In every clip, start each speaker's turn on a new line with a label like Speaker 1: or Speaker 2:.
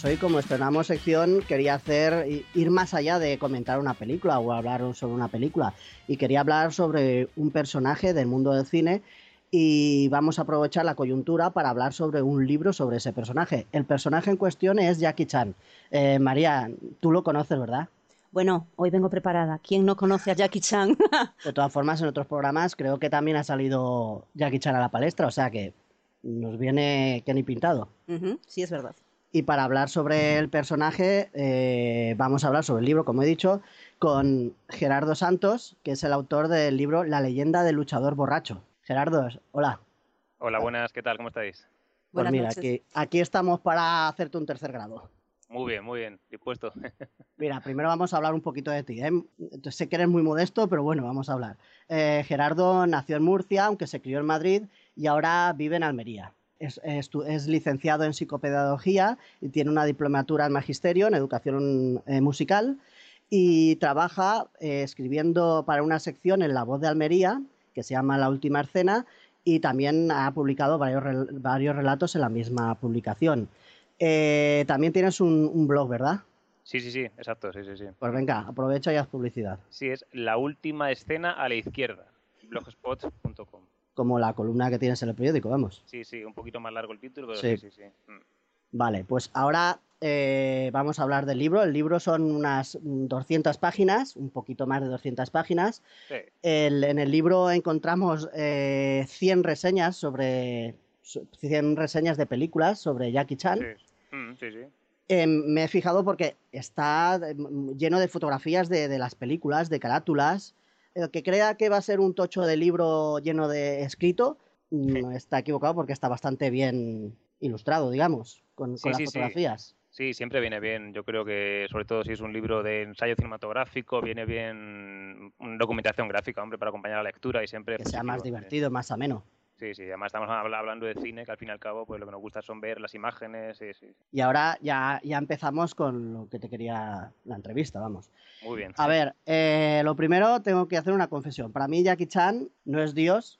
Speaker 1: Pues hoy, como estrenamos sección, quería hacer ir más allá de comentar una película o hablar sobre una película. Y quería hablar sobre un personaje del mundo del cine. Y vamos a aprovechar la coyuntura para hablar sobre un libro sobre ese personaje. El personaje en cuestión es Jackie Chan. Eh, María, tú lo conoces, ¿verdad?
Speaker 2: Bueno, hoy vengo preparada. ¿Quién no conoce a Jackie Chan?
Speaker 1: de todas formas, en otros programas creo que también ha salido Jackie Chan a la palestra, o sea que nos viene que ni pintado.
Speaker 2: Sí, es verdad.
Speaker 1: Y para hablar sobre el personaje, eh, vamos a hablar sobre el libro, como he dicho, con Gerardo Santos, que es el autor del libro La leyenda del luchador borracho. Gerardo, hola.
Speaker 3: Hola, buenas, ¿qué tal? ¿Cómo estáis?
Speaker 1: Pues mira, aquí, aquí estamos para hacerte un tercer grado.
Speaker 3: Muy bien, muy bien, dispuesto.
Speaker 1: Mira, primero vamos a hablar un poquito de ti. ¿eh? Sé que eres muy modesto, pero bueno, vamos a hablar. Eh, Gerardo nació en Murcia, aunque se crió en Madrid y ahora vive en Almería es, licenciado en psicopedagogía y tiene una diplomatura en magisterio en educación eh, musical y trabaja eh, escribiendo para una sección en La Voz de Almería que se llama La Última Escena y también ha publicado varios, varios relatos en la misma publicación. Eh, también tienes un, blog, ¿verdad?
Speaker 3: Sí, sí, sí, exacto, sí, sí, sí.
Speaker 1: Pues venga, aprovecha y haz publicidad.
Speaker 3: Sí, es La Última Escena a la Izquierda, blogspot.com
Speaker 1: como la columna que tienes en el periódico, vamos.
Speaker 3: Sí, sí, un poquito más largo el título, pero sí, sí, sí. Mm.
Speaker 1: Vale, pues ahora eh, vamos a hablar del libro. El libro son unas 200 páginas, un poquito más de 200 páginas. Sí. en el libro encontramos eh, 100 reseñas sobre 100 reseñas de películas sobre Jackie Chan.
Speaker 3: Sí, mm, sí, sí.
Speaker 1: Em, me he fijado porque está lleno de fotografías de, de las películas, de carátulas, el que crea que va a ser un tocho de libro lleno de escrito no está equivocado porque está bastante bien ilustrado, digamos, con, las fotografías.
Speaker 3: Sí. siempre viene bien. Yo creo que, sobre todo si es un libro de ensayo cinematográfico, viene bien una documentación gráfica, hombre, para acompañar la lectura y siempre.
Speaker 1: Que sea más divertido, más ameno.
Speaker 3: Sí, sí, además estamos hablando de cine, que al fin y al cabo, pues lo que nos gusta son ver las imágenes. Sí, sí.
Speaker 1: Y ahora ya, ya empezamos con lo que te quería la entrevista, vamos.
Speaker 3: Muy bien.
Speaker 1: A ver, eh, lo primero tengo que hacer una confesión. Para mí Jackie Chan no es Dios,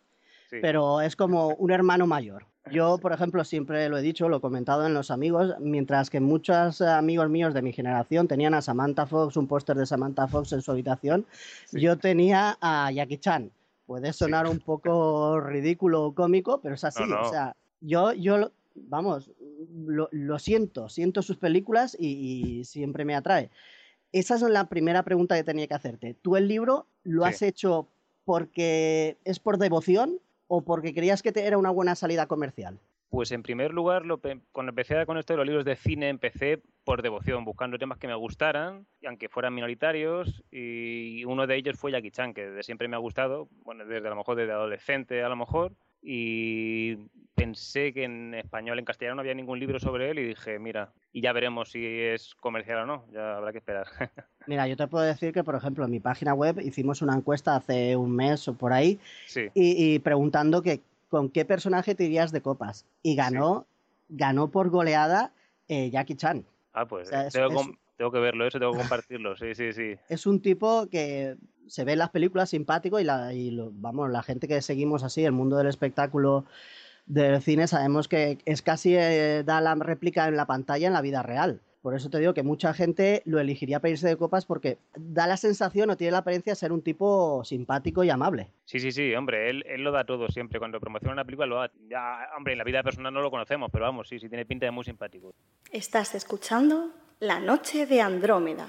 Speaker 1: pero es como un hermano mayor. Yo, por ejemplo, siempre lo he dicho, lo he comentado en los amigos, mientras que muchos amigos míos de mi generación tenían a Samantha Fox, un póster de Samantha Fox en su habitación, yo tenía a Jackie Chan Puede sonar un poco ridículo o cómico, pero es así. O sea, yo, yo vamos, lo, siento, siento sus películas y, siempre me atrae. Esa es la primera pregunta que tenía que hacerte. ¿Tú el libro lo has hecho porque es por devoción o porque creías que te era una buena salida comercial?
Speaker 3: Pues en primer lugar, lo, cuando empecé con esto de los libros de cine, empecé por devoción, buscando temas que me gustaran, aunque fueran minoritarios, y uno de ellos fue Jackie Chan, que desde siempre me ha gustado, bueno, desde a lo mejor desde adolescente a lo mejor, y pensé que en español, en castellano no había ningún libro sobre él y dije, mira, y ya veremos si es comercial o no, ya habrá que esperar.
Speaker 1: mira, yo te puedo decir que, por ejemplo, en mi página web hicimos una encuesta hace un mes o por ahí y, y preguntando que con qué personaje te irías de copas. Y ganó, ganó por goleada eh, Jackie Chan.
Speaker 3: Ah, pues tengo, que verlo, eso tengo que compartirlo, sí, sí, sí.
Speaker 1: Es un tipo que se ve en las películas simpático y, la, y vamos, la gente que seguimos así, el mundo del espectáculo del cine, sabemos que es casi eh, da la réplica en la pantalla en la vida real. Por eso te digo que mucha gente lo elegiría para irse de copas porque da la sensación o tiene la apariencia de ser un tipo simpático y amable.
Speaker 3: Sí, sí, sí, hombre, él, lo da todo siempre. Cuando promociona una película lo da. Ya, hombre, en la vida personal no lo conocemos, pero vamos, sí, sí, tiene pinta de muy simpático.
Speaker 2: Estás escuchando La Noche de Andrómeda.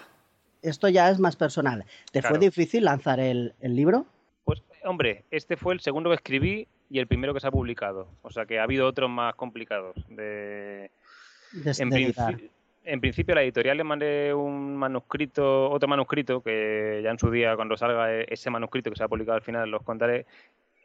Speaker 1: Esto ya es más personal. ¿Te fue difícil lanzar el, el libro?
Speaker 3: Pues hombre, este fue el segundo que escribí y el primero que se ha publicado. O sea que ha habido otros más complicados. De... en, principio, a la editorial le mandé un manuscrito, otro manuscrito, que ya en su día, cuando salga e-, ese manuscrito que se ha publicado al final, los contaré.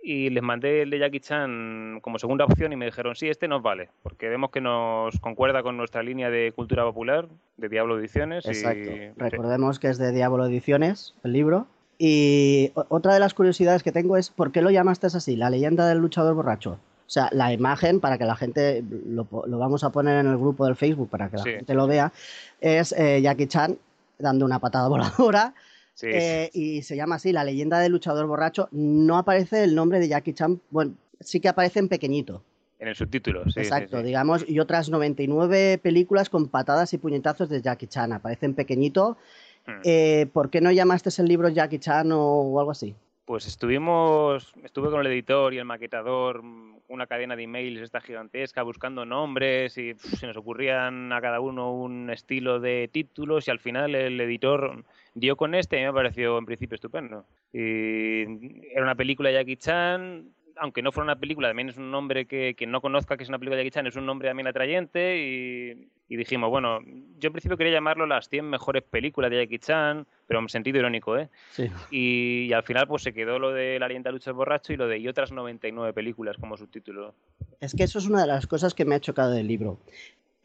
Speaker 3: Y les mandé el de Jackie Chan como segunda opción y me dijeron, sí, este nos vale, porque vemos que nos concuerda con nuestra línea de cultura popular, de Diablo Ediciones.
Speaker 1: Exacto. Recordemos que es de Diablo Ediciones, el libro. Y otra de las curiosidades que tengo es, ¿por qué lo llamaste así? La leyenda del luchador borracho. O sea, la imagen, para que la gente, lo, vamos a poner en el grupo del Facebook para que la gente lo vea, es eh, Jackie Chan dando una patada voladora. Eh, y se llama así, la leyenda del luchador borracho. No aparece el nombre de Jackie Chan, bueno, sí que aparece en pequeñito.
Speaker 3: En el subtítulo, sí.
Speaker 1: Exacto, digamos, y otras 99 películas con patadas y puñetazos de Jackie Chan. Aparece en pequeñito Hmm. Eh, ¿Por qué no llamaste el libro Jackie Chan o, algo así?
Speaker 3: Pues estuvimos, estuve con el editor y el maquetador, una cadena de emails esta gigantesca, buscando nombres y se nos ocurrían a cada uno un estilo de títulos y al final el editor dio con este y me pareció en principio estupendo. Y era una película de Jackie Chan, aunque no fuera una película, también es un nombre que quien no conozca que es una película de Jackie Chan, es un nombre también atrayente y, dijimos, bueno, yo en principio quería llamarlo las 100 mejores películas de Jackie Chan, pero en sentido irónico, ¿eh? Sí. Y, al final pues se quedó lo de La leyenda lucha borracho y lo de y otras 99 películas como subtítulo.
Speaker 1: Es que eso es una de las cosas que me ha chocado del libro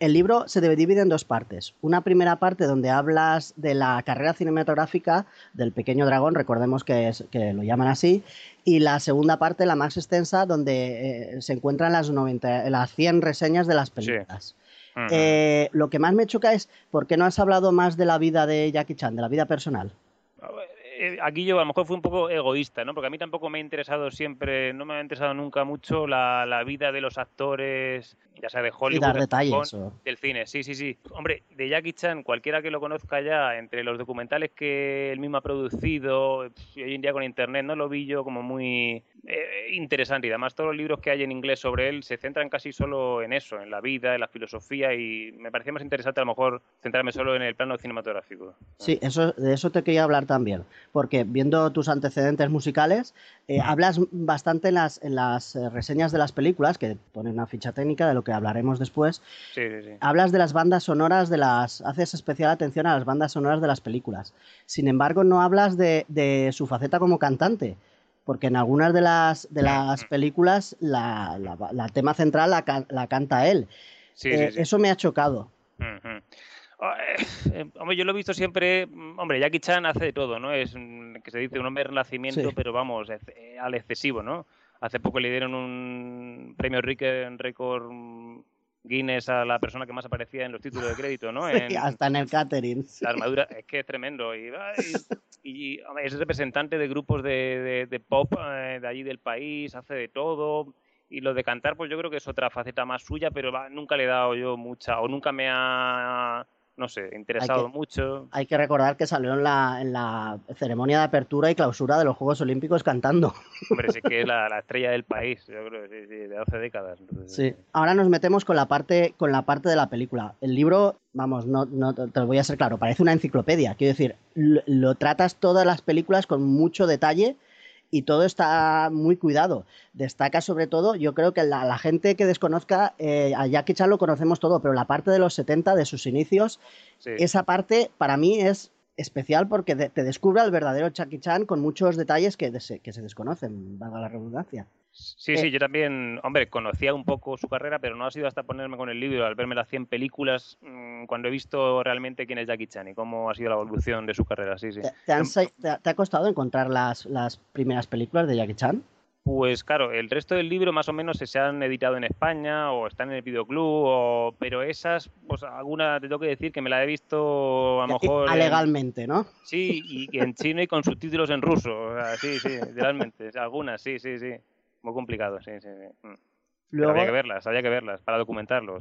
Speaker 1: el libro se divide en dos partes. Una primera parte donde hablas de la carrera cinematográfica del pequeño dragón, recordemos que, lo llaman así, y la segunda parte, la más extensa, donde eh, se encuentran las, 90, las 100 reseñas de las películas. Eh, lo que más me choca es por qué no has hablado más de la vida de Jackie Chan, de la vida personal.
Speaker 3: Eh, aquí yo a lo mejor fui un poco egoísta, ¿no? Porque a mí tampoco me ha interesado siempre, no me ha interesado nunca mucho la, la vida de los actores, ya sea de Hollywood,
Speaker 1: dar detalles,
Speaker 3: del cine. Sí, sí, sí. Hombre, de Jackie Chan, cualquiera que lo conozca ya, entre los documentales que él mismo ha producido, y hoy en día con internet, no lo vi yo como muy eh, interesante. Y además todos los libros que hay en inglés sobre él se centran casi solo en eso, en la vida, en la filosofía, y me parecía más interesante a lo mejor centrarme solo en el plano cinematográfico.
Speaker 1: Sí, eso, de eso te quería hablar también porque viendo tus antecedentes musicales, eh, hablas bastante en las, en las eh, reseñas de las películas, que ponen una ficha técnica de lo que hablaremos después.
Speaker 3: Sí, sí, sí.
Speaker 1: Hablas de las bandas sonoras de las. haces especial atención a las bandas sonoras de las películas. Sin embargo, no hablas de, su faceta como cantante. Porque en algunas de las, de las películas la, tema central la, canta él. Eh, eso me ha chocado.
Speaker 3: Eh, hombre, yo lo he visto siempre. Mm, hombre, Jackie Chan hace de todo, ¿no? Es que se dice un hombre de renacimiento, pero vamos, eh, al excesivo, ¿no? Hace poco le dieron un premio Record Guinness a la persona que más aparecía en los títulos de crédito, ¿no?
Speaker 1: hasta en el catering.
Speaker 3: La armadura, es que es tremendo. Y, es representante de grupos de, pop eh, de allí del país, hace de todo. Y lo de cantar, pues yo creo que es otra faceta más suya, pero nunca le he dado yo mucha, o nunca me ha no sé, interesado mucho.
Speaker 1: Hay que recordar que salió en la, en la ceremonia de apertura y clausura de los Juegos Olímpicos cantando.
Speaker 3: Hombre, sí que es la, estrella del país, yo creo, sí, sí, de hace décadas.
Speaker 1: sí. Ahora nos metemos con la parte, con la parte de la película. El libro, vamos, no, no te lo voy a ser claro, parece una enciclopedia. Quiero decir, lo tratas todas las películas con mucho detalle y todo está muy cuidado. Destaca sobre todo, yo creo que la, gente que desconozca, eh, a Jackie Chan lo conocemos todo, pero la parte de los 70, de sus inicios, esa parte para mí es especial porque te descubre al verdadero Jackie Chan con muchos detalles que, que se desconocen, valga la redundancia.
Speaker 3: Sí, sí, eh, yo también, hombre, conocía un poco su carrera, pero no ha sido hasta ponerme con el libro, al verme las 100 películas, mm, cuando he visto realmente quién es Jackie Chan y cómo ha sido la evolución de su carrera, sí, sí.
Speaker 1: ¿Te, ha costado encontrar las, las primeras películas de Jackie Chan?
Speaker 3: Pues claro, el resto del libro más o menos se han editado en España o están en el videoclub, o... pero esas, pues alguna te tengo que decir que me la he visto a lo mejor...
Speaker 1: Alegalmente, ¿no?
Speaker 3: Sí, y en chino y con subtítulos en ruso, o sea, sí, sí, realmente, algunas, sí, sí, sí muy complicado, sí, sí. sí. Mm. había que verlas, había que verlas para documentarlo.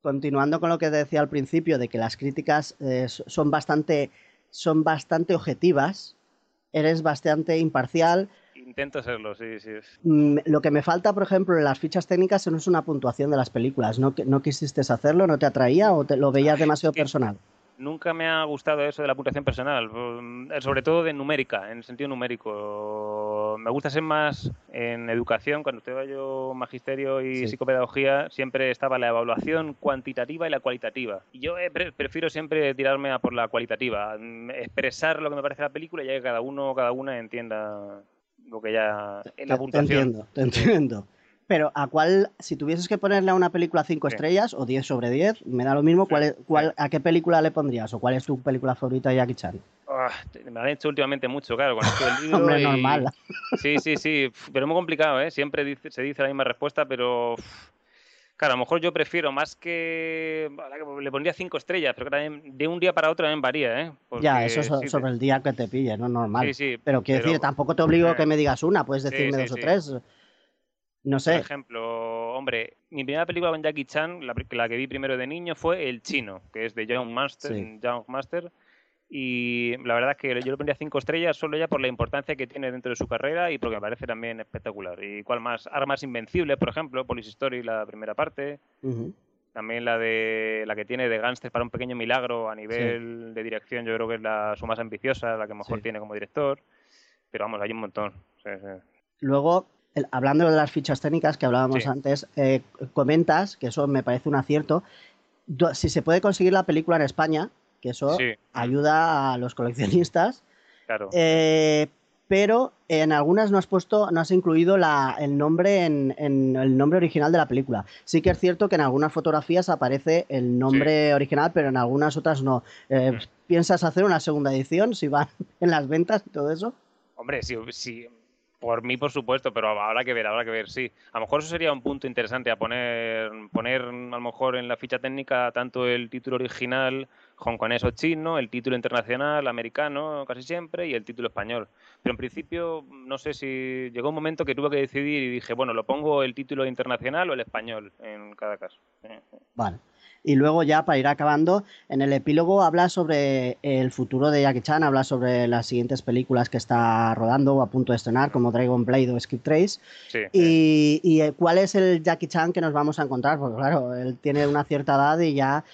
Speaker 1: Continuando con lo que decía al principio, de que las críticas eh, son, bastante, son bastante objetivas, eres bastante imparcial.
Speaker 3: Intento serlo, sí, sí.
Speaker 1: Mm, lo que me falta, por ejemplo, en las fichas técnicas no es una puntuación de las películas. ¿No, no quisiste hacerlo? ¿No te atraía o te, lo veías demasiado personal?
Speaker 3: Nunca me ha gustado eso de la puntuación personal, mm, sobre todo de numérica, en el sentido numérico. Me gusta ser más en educación, cuando estuve yo magisterio y psicopedagogía, siempre estaba la evaluación cuantitativa y la cualitativa. Y yo eh, prefiero siempre tirarme a por la cualitativa, mm, expresar lo que me parece la película y ya que cada uno cada una entienda lo que ya en la puntuación.
Speaker 1: Te entiendo, te entiendo. Pero ¿a cuál, si tuvieses que ponerle a una película 5 estrellas o 10 sobre 10, me da lo mismo, ¿cuál, cuál, ¿a qué película le pondrías o cuál es tu película favorita de Jackie Chan?
Speaker 3: Ah, me han hecho últimamente mucho, claro, con esto del libro.
Speaker 1: Hombre, normal.
Speaker 3: Sí, sí, sí, pero es muy complicado, ¿eh? Siempre dice, se dice la misma respuesta, pero... Claro, a lo mejor yo prefiero más que. Le pondría cinco estrellas, pero también de un día para otro también varía, ¿eh?
Speaker 1: ya, eso es sobre el día que te pille, no normal. Sí, sí. Pero quiero decir, tampoco te obligo a que me digas una, puedes decirme dos o tres. No sé.
Speaker 3: Por ejemplo, hombre, mi primera película con Jackie Chan, la, que vi primero de niño, fue El Chino, que es de Young Master. Young Master y la verdad es que yo le pondría cinco estrellas solo ya por la importancia que tiene dentro de su carrera y porque me parece también espectacular. ¿Y cuál más? Armas Invencibles, por ejemplo, Police Story, la primera parte. También la de la que tiene de Gangster para un pequeño milagro a nivel de dirección, yo creo que es la su más ambiciosa, la que mejor tiene como director. Pero vamos, hay un montón.
Speaker 1: Luego, hablando de las fichas técnicas que hablábamos antes, eh, comentas, que eso me parece un acierto, si se puede conseguir la película en España, que eso ayuda a los coleccionistas.
Speaker 3: Claro.
Speaker 1: Eh, pero en algunas no has puesto, no has incluido el nombre en, el nombre original de la película. Sí que es cierto que en algunas fotografías aparece el nombre original, pero en algunas otras no. Eh, mm. ¿Piensas hacer una segunda edición si van en las ventas y todo eso?
Speaker 3: Hombre, sí, sí, por mí, por supuesto, pero habrá que ver, habrá que ver, sí. A lo mejor eso sería un punto interesante a poner, poner a lo mejor en la ficha técnica tanto el título original hongkonés o chino, el título internacional americano casi siempre y el título español. Pero en principio, no sé si llegó un momento que tuve que decidir y dije, bueno, lo pongo el título internacional o el español en cada caso.
Speaker 1: Vale. Y luego ya para ir acabando, en el epílogo habla sobre el futuro de Jackie Chan, habla sobre las siguientes películas que está rodando o a punto de estrenar, como Dragon Blade o Skip Trace. y, y, eh, cuál es el Jackie Chan que nos vamos a encontrar, porque claro, él tiene una cierta edad y ya...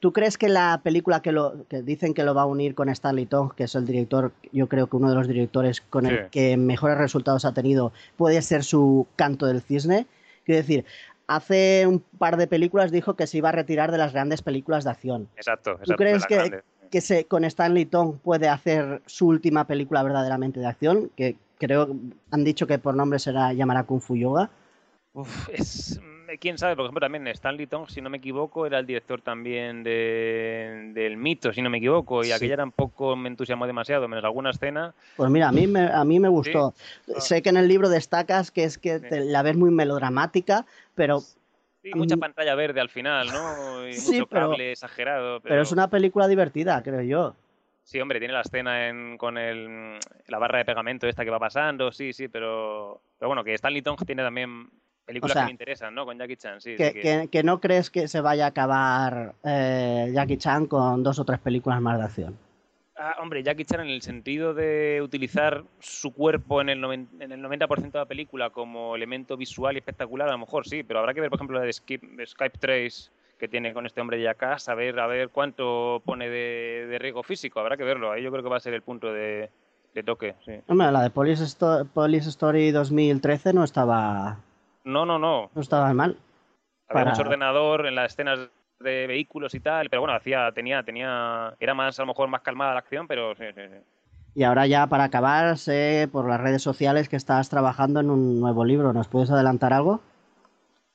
Speaker 1: ¿Tú crees que la película que, lo, que dicen que lo va a unir con Stanley Tong, que es el director, yo creo que uno de los directores con el que mejores resultados ha tenido, puede ser su canto del cisne? Quiero decir, hace un par de películas dijo que se iba a retirar de las grandes películas de acción.
Speaker 3: Exacto. exacto
Speaker 1: ¿Tú crees que, que se, con Stanley Tong puede hacer su última película verdaderamente de acción? Que creo han dicho que por nombre será llamará Kung Fu Yoga.
Speaker 3: Uf, es, quién sabe, por ejemplo, también Stanley Tong, si no me equivoco, era el director también de, del mito, si no me equivoco, y aquella tampoco me entusiasmó demasiado, menos alguna escena.
Speaker 1: Pues mira, a mí me, a mí me gustó. Sé que en el libro destacas que es que la ves muy melodramática, pero
Speaker 3: Sí, mucha pantalla verde al final, ¿no? Y mucho cable exagerado.
Speaker 1: Pero... es una película divertida, creo yo.
Speaker 3: Sí, hombre, tiene la escena con el, la barra de pegamento esta que va pasando, sí, sí, pero, pero bueno, que Stanley Tong tiene también Películas que me interesan, ¿no? Con Jackie Chan, sí.
Speaker 1: Que, no crees que se vaya a acabar eh, Jackie Chan con dos o tres películas más de acción.
Speaker 3: Ah, hombre, Jackie Chan en el sentido de utilizar su cuerpo en el, en el 90% de la película como elemento visual y espectacular, a lo mejor sí, pero habrá que ver, por ejemplo, la de Skype Trace que tiene con este hombre de acá, saber a ver cuánto pone de, riesgo físico, habrá que verlo. Ahí yo creo que va a ser el punto de, toque. Sí.
Speaker 1: Hombre, la de Police Story 2013 no estaba
Speaker 3: no, no, no.
Speaker 1: No estaba mal.
Speaker 3: Había mucho ordenador en las escenas de vehículos y tal, pero bueno, hacía, tenía, tenía, era más, a lo mejor más calmada la acción, pero sí, sí, sí.
Speaker 1: Y ahora ya para acabar, sé por las redes sociales que estás trabajando en un nuevo libro. ¿Nos puedes adelantar algo?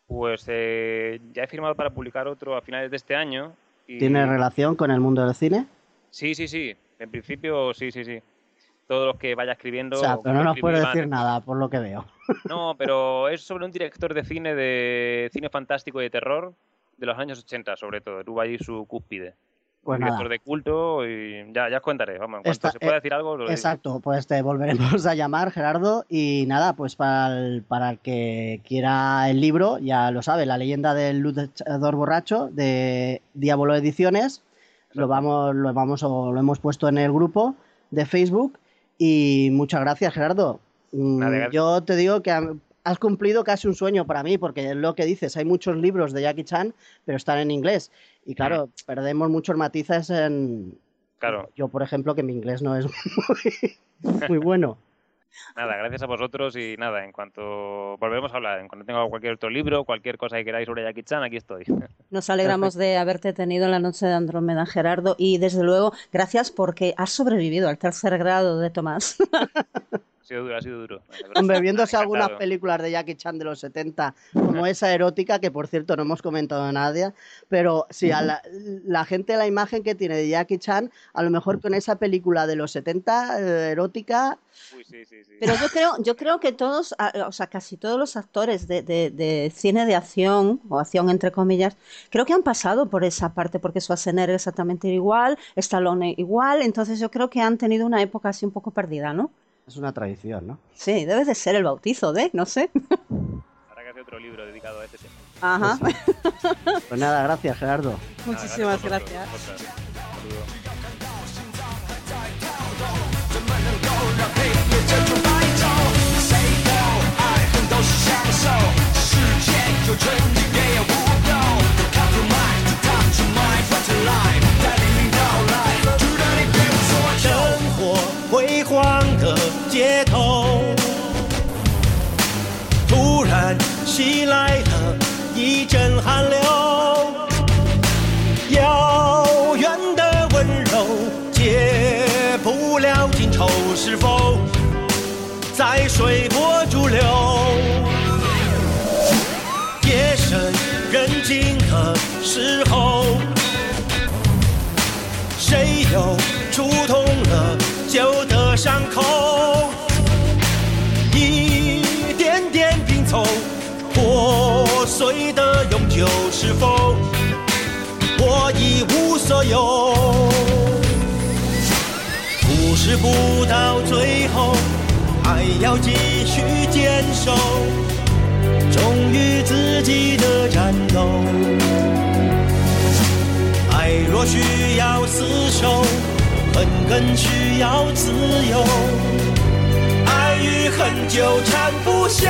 Speaker 3: Pues eh, ya he firmado para publicar otro a finales de este año.
Speaker 1: ¿Tiene relación con el mundo del cine?
Speaker 3: Sí, sí, sí. En principio, sí, sí, sí todos los que vaya escribiendo.
Speaker 1: O sea, pero no nos puede decir nada, por lo que veo.
Speaker 3: No, pero es sobre un director de cine, de cine fantástico y de terror de los años 80, sobre todo. Tuvo allí su cúspide. Pues un director de culto y ya, ya os contaré. Vamos, en cuanto se pueda eh, decir algo. Lo
Speaker 1: exacto, pues te volveremos a llamar, Gerardo. Y nada, pues para el, para el que quiera el libro, ya lo sabe, La leyenda del luchador borracho de Diablo Ediciones. Lo vamos, lo vamos o lo hemos puesto en el grupo de Facebook y muchas gracias, Gerardo. Mm, yo te digo que has cumplido casi un sueño para mí, porque es lo que dices, hay muchos libros de Jackie Chan, pero están en inglés. Y claro, perdemos muchos matices en...
Speaker 3: Claro.
Speaker 1: Yo, por ejemplo, que mi inglés no es muy, muy bueno.
Speaker 3: Nada, gracias a vosotros y nada, en cuanto volveremos a hablar, en cuanto tenga cualquier otro libro, cualquier cosa que queráis sobre Jackie Chan, aquí estoy.
Speaker 2: Nos alegramos de haberte tenido en la noche de Andrómeda, Gerardo, y desde luego, gracias porque has sobrevivido al tercer grado de Tomás.
Speaker 3: Ha sido duro, ha sido duro.
Speaker 1: Hombre, viéndose algunas películas de Jackie Chan de los 70, como esa erótica, que por cierto no hemos comentado a nadie, pero sí, a la, la gente la imagen que tiene de Jackie Chan, a lo mejor con esa película de los 70, eh, erótica,
Speaker 3: Uy, sí, sí, sí.
Speaker 2: Pero yo creo, yo creo que todos, o sea, casi todos los actores de, de- de cine de acción, o acción entre comillas, creo que han pasado por esa parte, porque Schwarzenegger exactamente igual, Stallone igual, entonces yo creo que han tenido una época así un poco perdida, ¿no?
Speaker 1: Es una tradición, ¿no?
Speaker 2: Sí, debe de ser el bautizo de, no sé.
Speaker 3: Habrá que hacer otro libro dedicado a este tema.
Speaker 2: Ajá.
Speaker 1: Pues nada, gracias Gerardo.
Speaker 3: Nada,
Speaker 2: Muchísimas
Speaker 3: a vosotros,
Speaker 2: gracias.
Speaker 3: vosotras.
Speaker 4: 袭来了一阵寒流。遥远的温柔，解不了今愁，是否在随波逐流？夜深人静的时候。谁又触痛了旧的伤口？一点点拼凑，碎的永久，是否我一无所有？故事不到最后，还要继续坚守，忠于自己的战斗。爱若需要厮守，恨更需要自由。爱与恨纠缠不休。